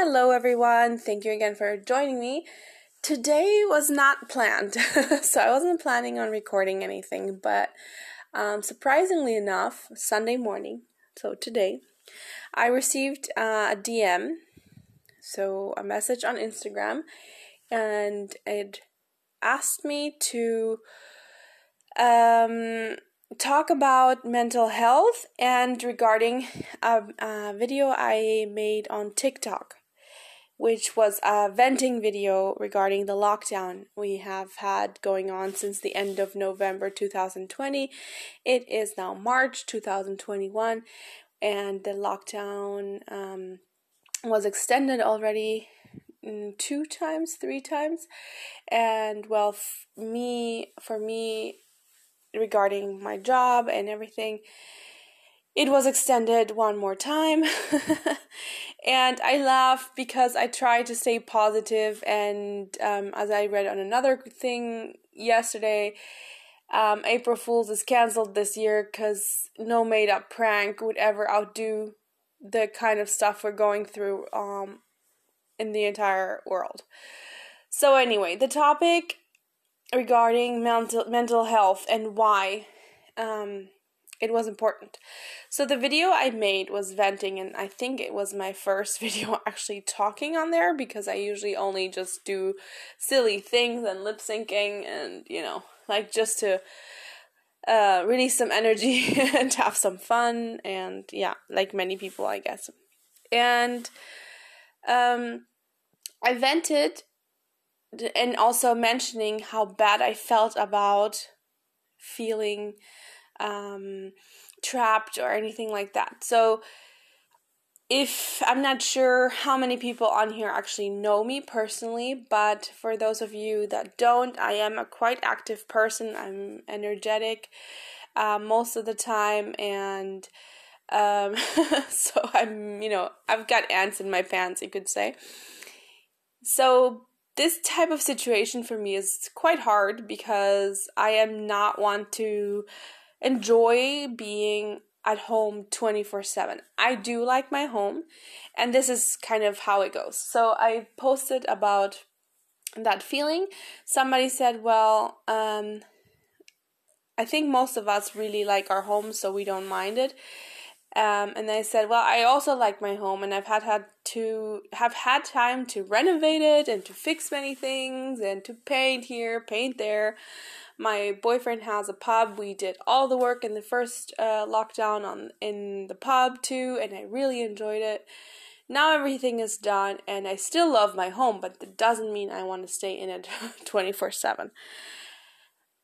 Hello, everyone. Thank you again for joining me. Today was not planned, so I wasn't planning on recording anything, but um, surprisingly enough, Sunday morning, so today, I received uh, a DM, so a message on Instagram, and it asked me to um, talk about mental health and regarding a, a, video I made on TikTok, which was a venting video regarding the lockdown we have had going on since the end of November 2020. It is now March 2021, and the lockdown um, was extended already mm, two times three times and well f- me for me regarding my job and everything. It was extended one more time. and I laugh because I try to stay positive and um, as I read on another thing yesterday, um, April Fool's is canceled this year because no made up prank would ever outdo the kind of stuff we're going through um, in the entire world. So, anyway, the topic regarding mental mental health and why um, it was important. So the video I made was venting, and I think it was my first video actually talking on there because I usually only just do silly things and lip syncing and you know like just to uh, release some energy and have some fun and yeah, like many people I guess. And um, I vented and also mentioning how bad I felt about feeling um, trapped or anything like that. So, if I'm not sure how many people on here actually know me personally, but for those of you that don't, I am a quite active person. I'm energetic uh, most of the time, and um, so I'm, you know, I've got ants in my pants, you could say. So this type of situation for me is quite hard because I am not one to enjoy being at home 24 7. I do like my home, and this is kind of how it goes. So I posted about that feeling. Somebody said, Well, um, I think most of us really like our home, so we don't mind it. Um, and I said, well, I also like my home, and I've had had to have had time to renovate it and to fix many things and to paint here, paint there. My boyfriend has a pub. We did all the work in the first uh, lockdown on in the pub too, and I really enjoyed it. Now everything is done, and I still love my home, but that doesn't mean I want to stay in it twenty four seven.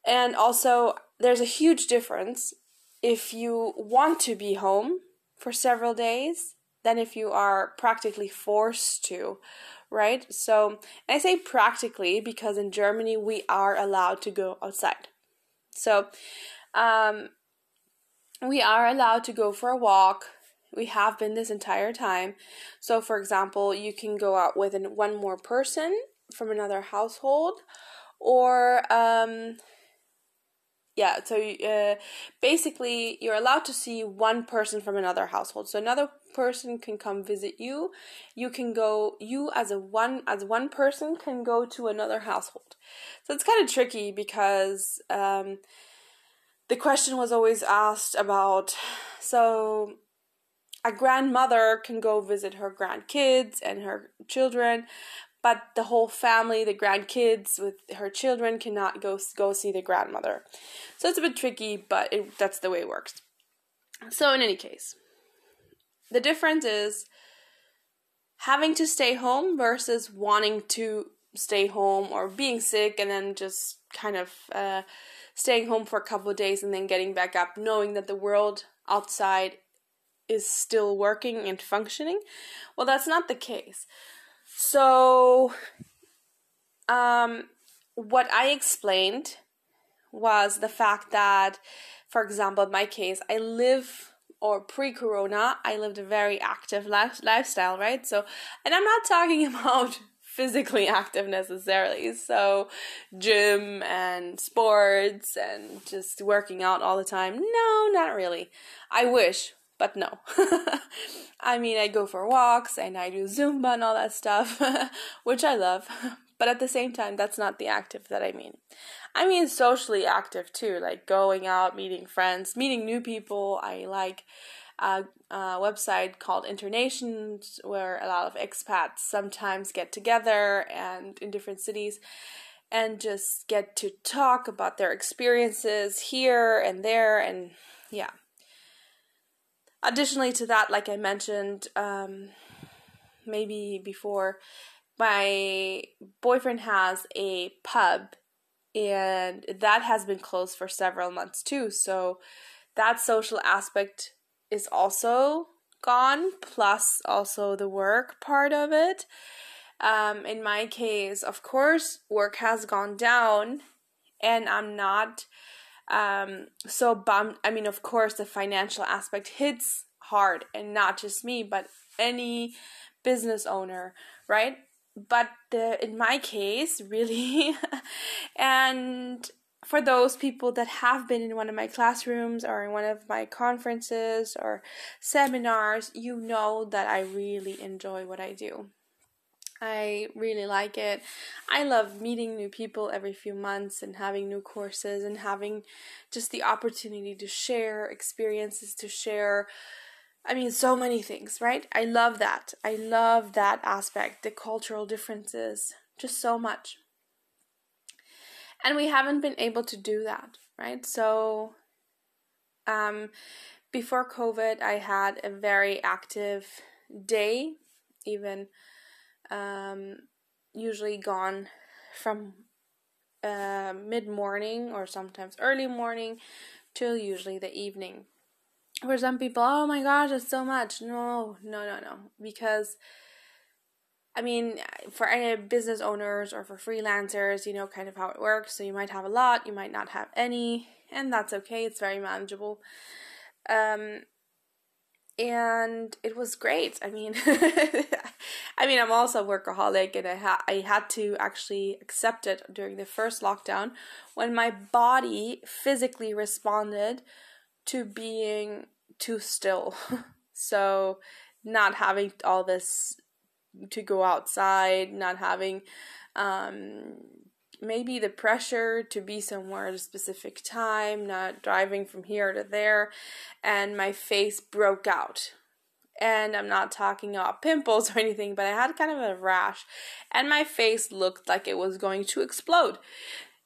And also, there's a huge difference if you want to be home for several days than if you are practically forced to, right? So, I say practically because in Germany we are allowed to go outside. So, um, we are allowed to go for a walk. We have been this entire time. So, for example, you can go out with one more person from another household, or um, yeah so uh, basically you're allowed to see one person from another household. So another person can come visit you. You can go you as a one as one person can go to another household. So it's kind of tricky because um, the question was always asked about so a grandmother can go visit her grandkids and her children but the whole family, the grandkids with her children cannot go go see the grandmother. So it's a bit tricky, but it, that's the way it works. So in any case, the difference is having to stay home versus wanting to stay home or being sick and then just kind of uh, staying home for a couple of days and then getting back up, knowing that the world outside is still working and functioning. Well, that's not the case. So, um, what I explained was the fact that, for example, in my case, I live or pre corona, I lived a very active life, lifestyle, right? So, and I'm not talking about physically active necessarily. So, gym and sports and just working out all the time. No, not really. I wish. But no. I mean, I go for walks and I do Zumba and all that stuff, which I love. But at the same time, that's not the active that I mean. I mean socially active too, like going out, meeting friends, meeting new people. I like a, a website called Internations where a lot of expats sometimes get together and in different cities and just get to talk about their experiences here and there and yeah additionally to that like i mentioned um, maybe before my boyfriend has a pub and that has been closed for several months too. So that social aspect is also gone plus also the work part of it. Um, in my case of course work has gone down and i'm not um, so bummed i mean of course the financial aspect hits hard and not just me but any business owner right but the, in my case, really, and for those people that have been in one of my classrooms or in one of my conferences or seminars, you know that I really enjoy what I do. I really like it. I love meeting new people every few months and having new courses and having just the opportunity to share experiences, to share I mean, so many things, right? I love that. I love that aspect, the cultural differences, just so much. And we haven't been able to do that, right? So, um, before COVID, I had a very active day, even um, usually gone from uh, mid morning or sometimes early morning till usually the evening for some people, oh my gosh, it's so much. No, no, no, no. Because, I mean, for any business owners or for freelancers, you know kind of how it works. So you might have a lot, you might not have any, and that's okay. It's very manageable. Um, and it was great. I mean, I mean, I'm also a workaholic, and I had I had to actually accept it during the first lockdown when my body physically responded to being too still. so, not having all this to go outside, not having um, maybe the pressure to be somewhere at a specific time, not driving from here to there, and my face broke out. And I'm not talking about pimples or anything, but I had kind of a rash, and my face looked like it was going to explode.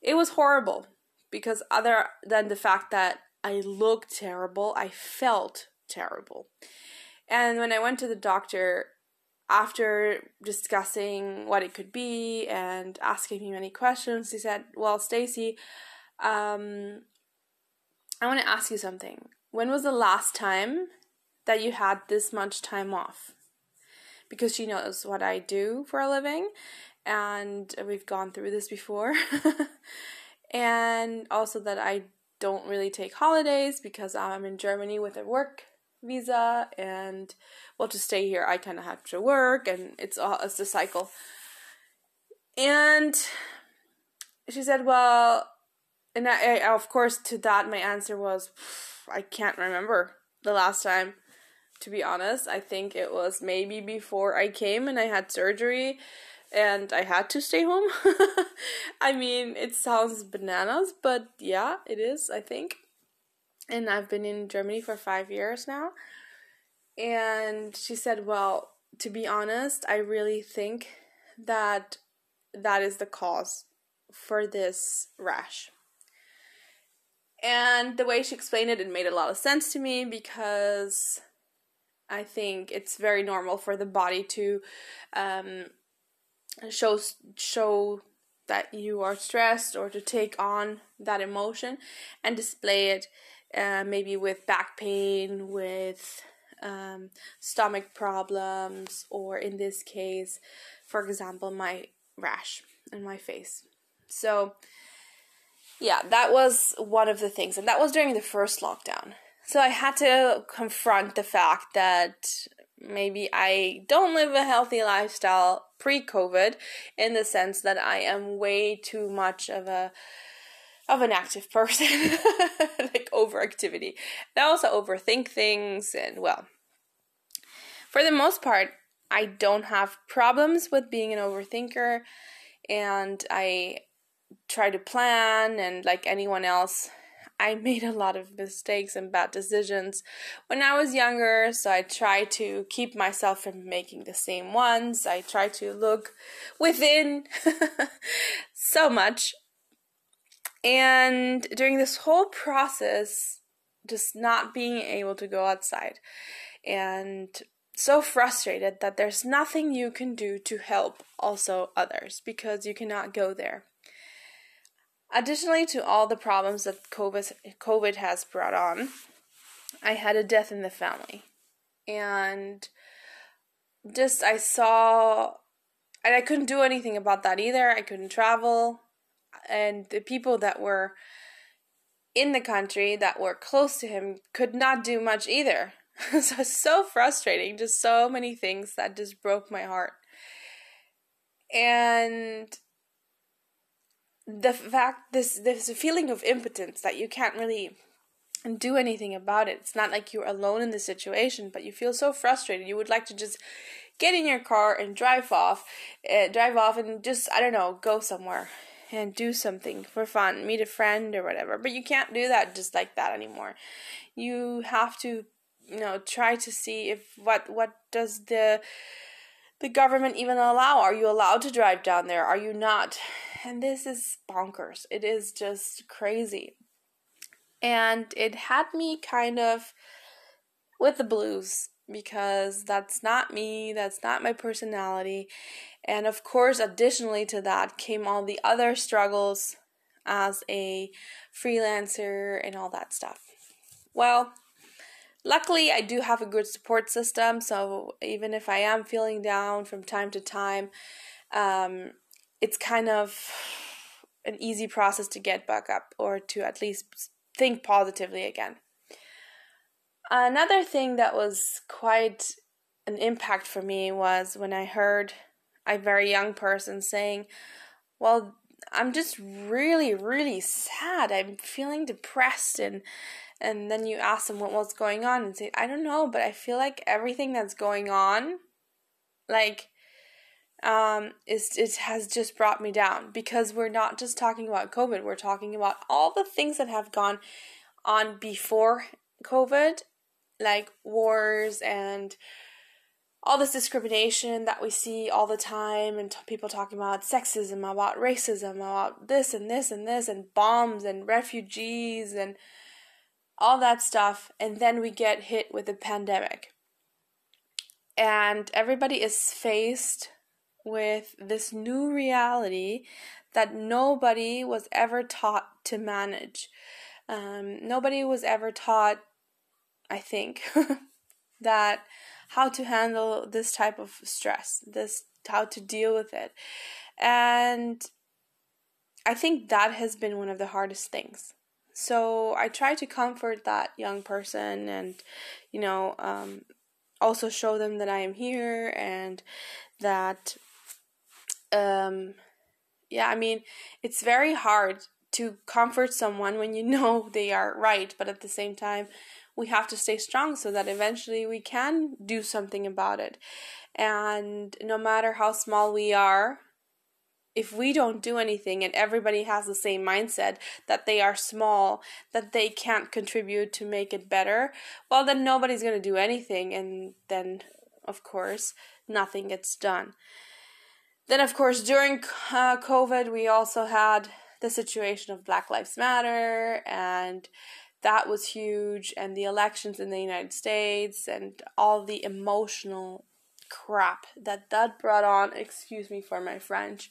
It was horrible because, other than the fact that I looked terrible. I felt terrible. And when I went to the doctor, after discussing what it could be and asking me many questions, he said, Well, Stacy, um, I want to ask you something. When was the last time that you had this much time off? Because she knows what I do for a living, and we've gone through this before. and also that I don't really take holidays because I'm in Germany with a work visa and well to stay here I kind of have to work and it's all it's a cycle. And she said, "Well," and I, I of course to that my answer was I can't remember the last time to be honest. I think it was maybe before I came and I had surgery and I had to stay home. I mean, it sounds bananas, but yeah, it is, I think. And I've been in Germany for five years now. And she said, Well, to be honest, I really think that that is the cause for this rash. And the way she explained it, it made a lot of sense to me because I think it's very normal for the body to um, show show that you are stressed or to take on that emotion and display it uh, maybe with back pain with um, stomach problems or in this case for example my rash in my face. So yeah that was one of the things and that was during the first lockdown. So i had to confront the fact that maybe I don't live a healthy lifestyle pre COVID in the sense that I am way too much of a of an active person, like overactivity. I also overthink things, and well, for the most part, I don't have problems with being an overthinker, and I try to plan, and like anyone else, I made a lot of mistakes and bad decisions when I was younger, so I try to keep myself from making the same ones. I try to look within so much. And during this whole process, just not being able to go outside and so frustrated that there's nothing you can do to help also others because you cannot go there. Additionally to all the problems that COVID, has brought on, I had a death in the family. And just I saw and I couldn't do anything about that either. I couldn't travel and the people that were in the country that were close to him could not do much either. so so frustrating, just so many things that just broke my heart. And the fact this a feeling of impotence that you can't really do anything about it. It's not like you're alone in the situation, but you feel so frustrated. You would like to just get in your car and drive off, uh, drive off and just I don't know, go somewhere and do something for fun, meet a friend or whatever. But you can't do that just like that anymore. You have to, you know, try to see if what what does the the government even allow? Are you allowed to drive down there? Are you not? And this is bonkers. It is just crazy. And it had me kind of with the blues because that's not me, that's not my personality. And of course, additionally to that came all the other struggles as a freelancer and all that stuff. Well, luckily I do have a good support system, so even if I am feeling down from time to time, um, it's kind of an easy process to get back up or to at least think positively again. Another thing that was quite an impact for me was when I heard a very young person saying, Well, I'm just really, really sad. I'm feeling depressed. And and then you ask them what was going on and say, I don't know, but I feel like everything that's going on, like um, is it has just brought me down. Because we're not just talking about COVID, we're talking about all the things that have gone on before COVID, like wars and all this discrimination that we see all the time, and t- people talking about sexism, about racism, about this and this and this, and bombs and refugees and all that stuff, and then we get hit with a pandemic. And everybody is faced with this new reality that nobody was ever taught to manage. Um, nobody was ever taught, I think, that how to handle this type of stress, this how to deal with it. And I think that has been one of the hardest things. So I try to comfort that young person and, you know, um, also show them that I am here and that um yeah, I mean, it's very hard to comfort someone when you know they are right, but at the same time, we have to stay strong so that eventually we can do something about it. And no matter how small we are, if we don't do anything and everybody has the same mindset that they are small, that they can't contribute to make it better, well, then nobody's going to do anything, and then, of course, nothing gets done. Then, of course, during uh, COVID, we also had the situation of Black Lives Matter, and that was huge, and the elections in the United States, and all the emotional crap that that brought on. Excuse me for my French.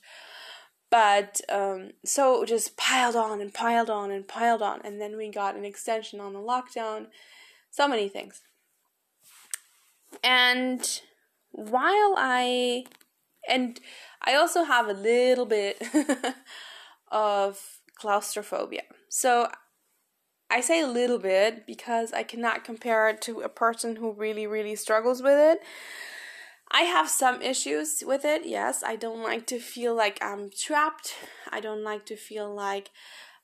But um, so it just piled on and piled on and piled on, and then we got an extension on the lockdown. So many things. And while I and I also have a little bit of claustrophobia. So I say a little bit because I cannot compare it to a person who really, really struggles with it. I have some issues with it, yes. I don't like to feel like I'm trapped. I don't like to feel like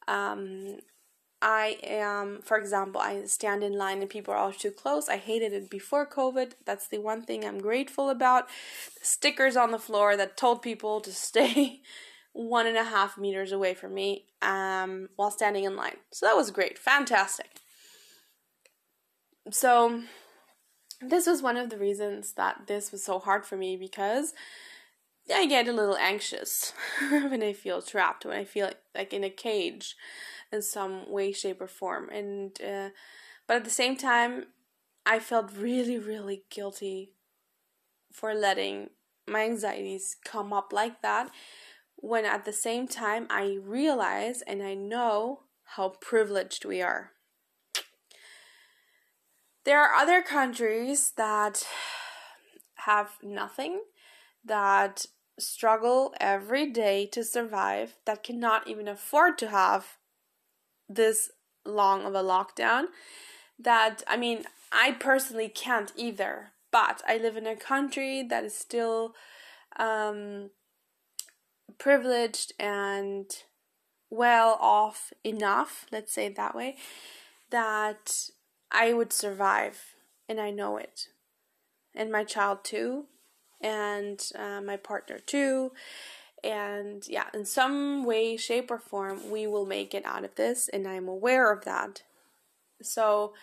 Um, I am, for example, I stand in line and people are all too close. I hated it before COVID. That's the one thing I'm grateful about. Stickers on the floor that told people to stay one and a half meters away from me um, while standing in line. So that was great. Fantastic. So, this was one of the reasons that this was so hard for me because I get a little anxious when I feel trapped, when I feel like, like in a cage in some way, shape, or form. And uh, but at the same time, I felt really, really guilty for letting my anxieties come up like that. When at the same time, I realize and I know how privileged we are. There are other countries that have nothing, that struggle every day to survive, that cannot even afford to have this long of a lockdown that I mean, I personally can't either, but I live in a country that is still um, privileged and well off enough, let's say it that way, that I would survive, and I know it. And my child too, and uh, my partner too, and yeah, in some way, shape, or form, we will make it out of this, and I'm aware of that. So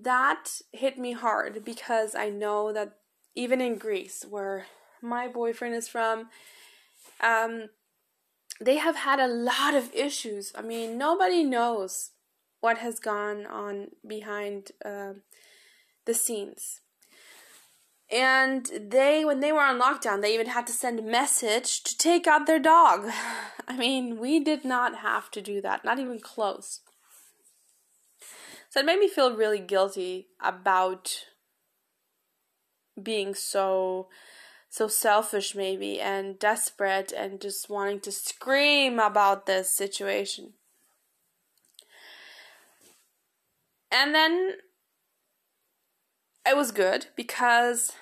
that hit me hard because I know that even in Greece, where my boyfriend is from, um, they have had a lot of issues. I mean, nobody knows what has gone on behind uh, the scenes. And they when they were on lockdown they even had to send a message to take out their dog. I mean we did not have to do that not even close. So it made me feel really guilty about being so so selfish maybe and desperate and just wanting to scream about this situation and then it was good because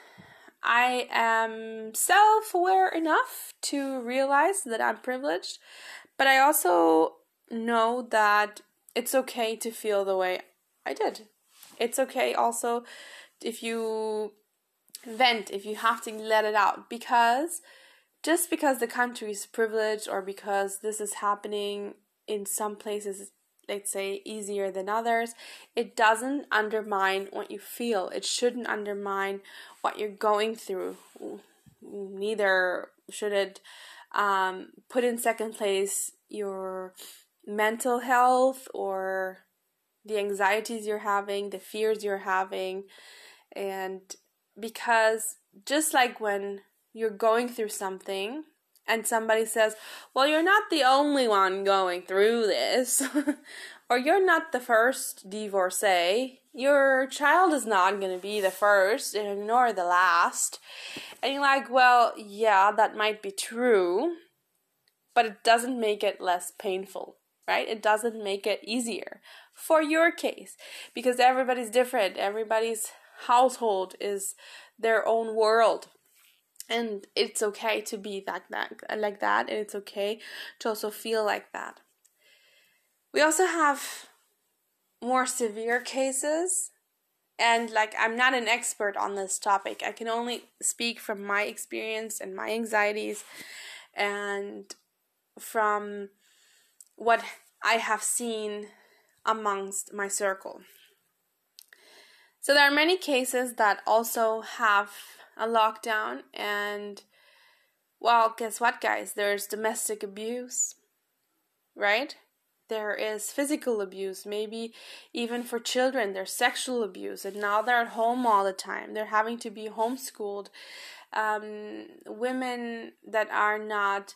I am self aware enough to realize that I'm privileged, but I also know that it's okay to feel the way I did. It's okay also if you vent, if you have to let it out, because just because the country is privileged or because this is happening in some places let's say easier than others it doesn't undermine what you feel. It shouldn't undermine what you're going through. Neither should it um, put in second place your mental health or the anxieties you're having the fears you're having and because just like when you're going through something and somebody says, Well, you're not the only one going through this, or you're not the first divorcee, your child is not going to be the first nor the last. And you're like, Well, yeah, that might be true, but it doesn't make it less painful, right? It doesn't make it easier for your case because everybody's different, everybody's household is their own world. And it's okay to be like that like that and it's okay to also feel like that. We also have more severe cases and like i'm not an expert on this topic. I can only speak from my experience and my anxieties and from what i have seen amongst my circle so there are many cases that also have a lockdown and well, guess what guys? There's domestic abuse, right? There is physical abuse, maybe even for children, there's sexual abuse, and now they're at home all the time. They're having to be homeschooled. Um, women that are not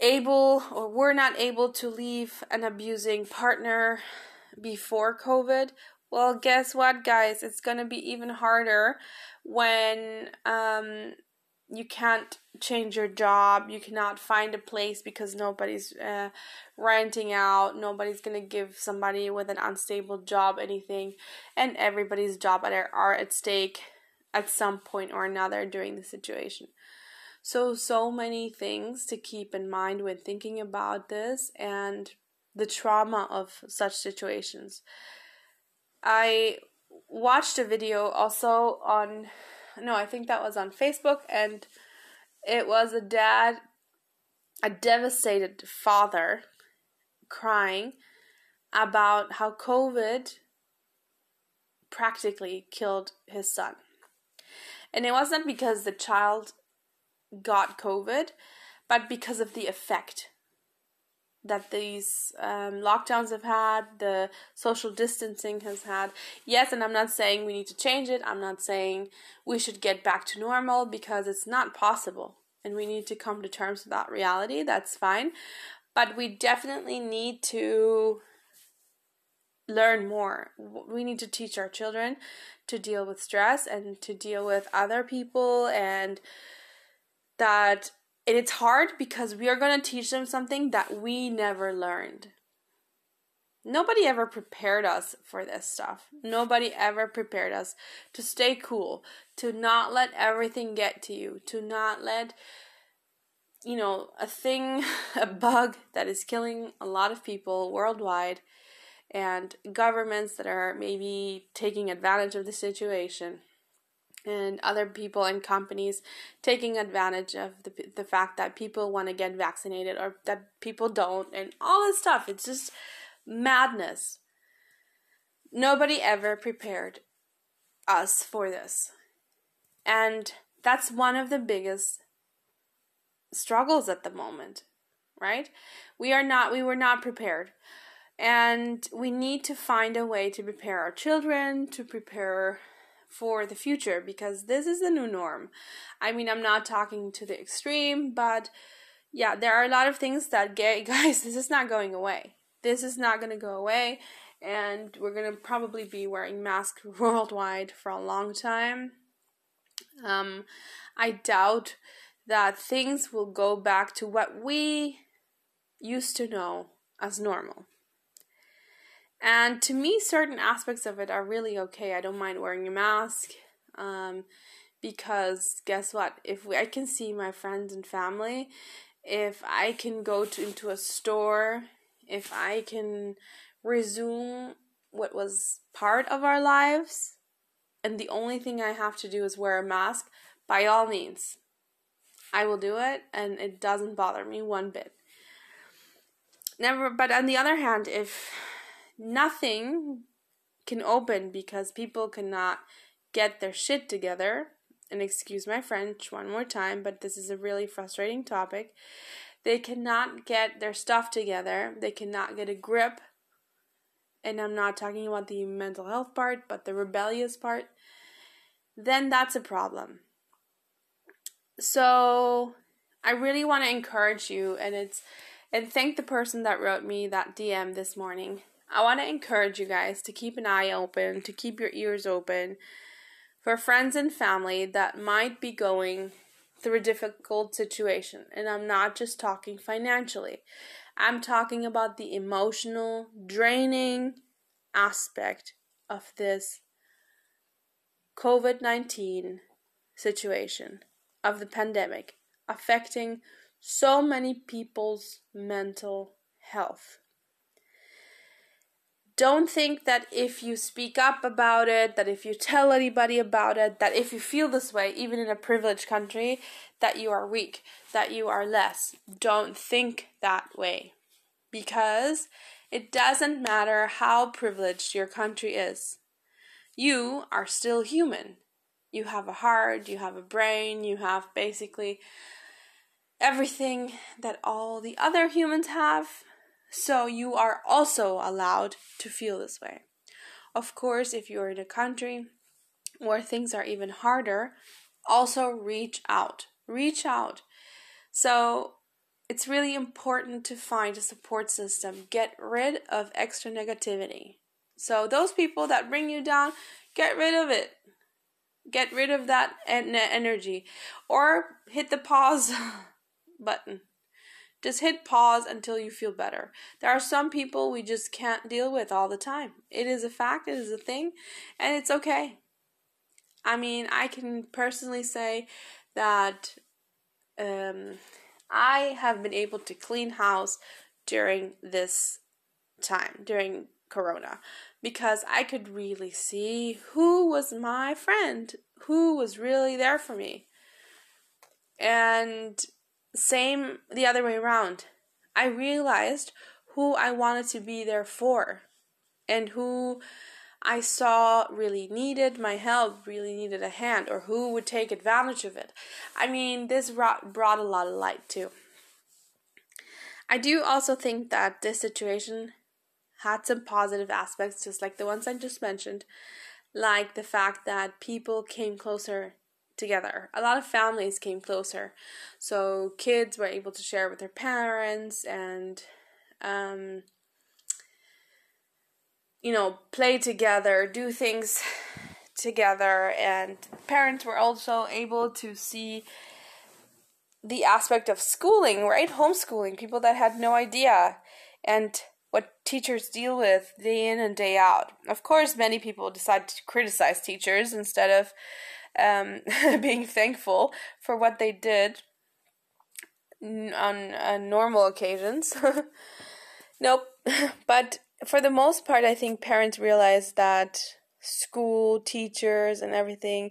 able or were not able to leave an abusing partner before COVID well, guess what, guys? It's gonna be even harder when um, you can't change your job. You cannot find a place because nobody's uh, renting out. Nobody's gonna give somebody with an unstable job anything, and everybody's job are, are at stake at some point or another during the situation. So, so many things to keep in mind when thinking about this, and the trauma of such situations. I watched a video also on no, I think that was on Facebook and it was a dad a devastated father crying about how COVID practically killed his son. And it wasn't because the child got COVID, but because of the effect that these um, lockdowns have had, the social distancing has had. Yes, and I'm not saying we need to change it. I'm not saying we should get back to normal because it's not possible. And we need to come to terms with that reality. That's fine. But we definitely need to learn more. We need to teach our children to deal with stress and to deal with other people and that and it's hard because we are going to teach them something that we never learned. Nobody ever prepared us for this stuff. Nobody ever prepared us to stay cool, to not let everything get to you, to not let you know, a thing, a bug that is killing a lot of people worldwide and governments that are maybe taking advantage of the situation and other people and companies taking advantage of the, the fact that people want to get vaccinated or that people don't and all this stuff. It's just madness. Nobody ever prepared us for this. And that's one of the biggest struggles at the moment right? We are not we were not prepared. And we need to find a way to prepare our children, to prepare for the future because this is the new norm. I mean, I'm not talking to the extreme, but yeah, there are a lot of things that get guys, this is not going away. This is not going to go away and we're going to probably be wearing masks worldwide for a long time. Um I doubt that things will go back to what we used to know as normal. And to me, certain aspects of it are really okay. I don't mind wearing a mask. Um, because guess what? If we, I can see my friends and family, if I can go to, into a store, if I can resume what was part of our lives, and the only thing I have to do is wear a mask, by all means, I will do it, and it doesn't bother me one bit. Never, but on the other hand, if nothing can open because people cannot get their shit together. And excuse my French one more time, but this is a really frustrating topic. They cannot get their stuff together, they cannot get a grip. And I'm not talking about the mental health part, but the rebellious part. Then that's a problem. So I really want to encourage you, and it's and thank the person that wrote me that DM this morning I want to encourage you guys to keep an eye open, to keep your ears open for friends and family that might be going through a difficult situation. And I'm not just talking financially, I'm talking about the emotional, draining aspect of this COVID 19 situation, of the pandemic, affecting so many people's mental health don't think that if you speak up about it, that if you tell anybody about it, that if you feel this way, even in a privileged country, that you are weak, that you are less. Don't think that way. Because it doesn't matter how privileged your country is. You are still human. You have a heart, you have a brain, you have basically everything that all the other humans have so you are also allowed to feel this way. Of course, if you're in a country where things are even harder, also reach out. Reach out. So it's really important to find a support system. Get rid of extra negativity. So those people that bring you down, get rid of it. Get rid of that energy or hit the pause button. Just hit pause until you feel better. There are some people we just can't deal with all the time. It is a fact, it is a thing, and it's okay. I mean, I can personally say that um, I have been able to clean house during this time during Corona because I could really see who was my friend, who was really there for me. And same the other way around. I realized who I wanted to be there for and who I saw really needed my help, really needed a hand, or who would take advantage of it. I mean, this brought a lot of light too. I do also think that this situation had some positive aspects, just like the ones I just mentioned, like the fact that people came closer together. A lot of families came closer. So kids were able to share with their parents and um, you know, play together, do things together, and parents were also able to see the aspect of schooling, right? Homeschooling, people that had no idea, and what teachers deal with day in and day out. Of course, many people decide to criticize teachers instead of um, being thankful for what they did on uh, normal occasions. nope. but for the most part, I think parents realize that school, teachers, and everything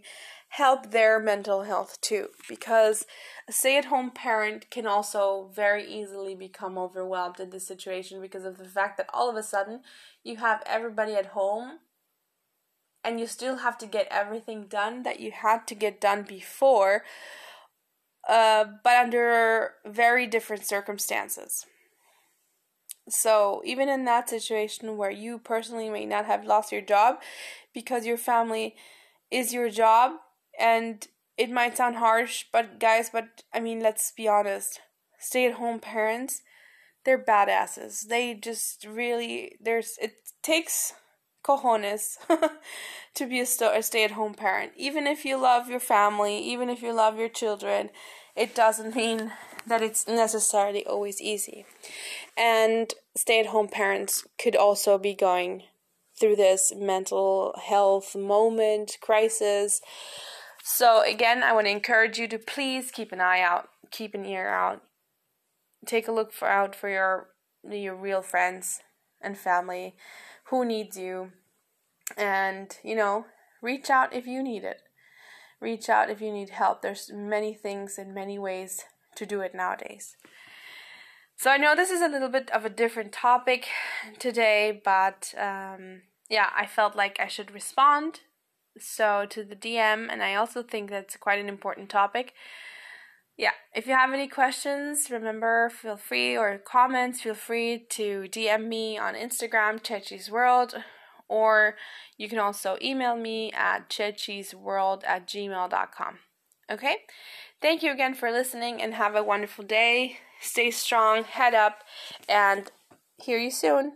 help their mental health too. Because a stay at home parent can also very easily become overwhelmed in this situation because of the fact that all of a sudden you have everybody at home and you still have to get everything done that you had to get done before, uh, but under very different circumstances. So, even in that situation where you personally may not have lost your job because your family is your job, and it might sound harsh, but guys, but I mean, let's be honest stay at home parents, they're badasses. They just really, there's, it takes cojones to be a, st- a stay at home parent. Even if you love your family, even if you love your children, it doesn't mean that it's necessarily always easy. And stay at home parents could also be going through this mental health moment, crisis. So, again, I want to encourage you to please keep an eye out, keep an ear out, take a look for out for your your real friends and family who needs you. And you know reach out if you need it. Reach out if you need help. There's many things and many ways to do it nowadays. So i know this is a little bit of a different topic today but um, yeah i felt like i should respond so to the dm and i also think that's quite an important topic yeah, if you have any questions, remember, feel free, or comments, feel free to DM me on Instagram, Chechi's World, or you can also email me at chechisworld at gmail.com. Okay? Thank you again for listening and have a wonderful day. Stay strong, head up, and hear you soon.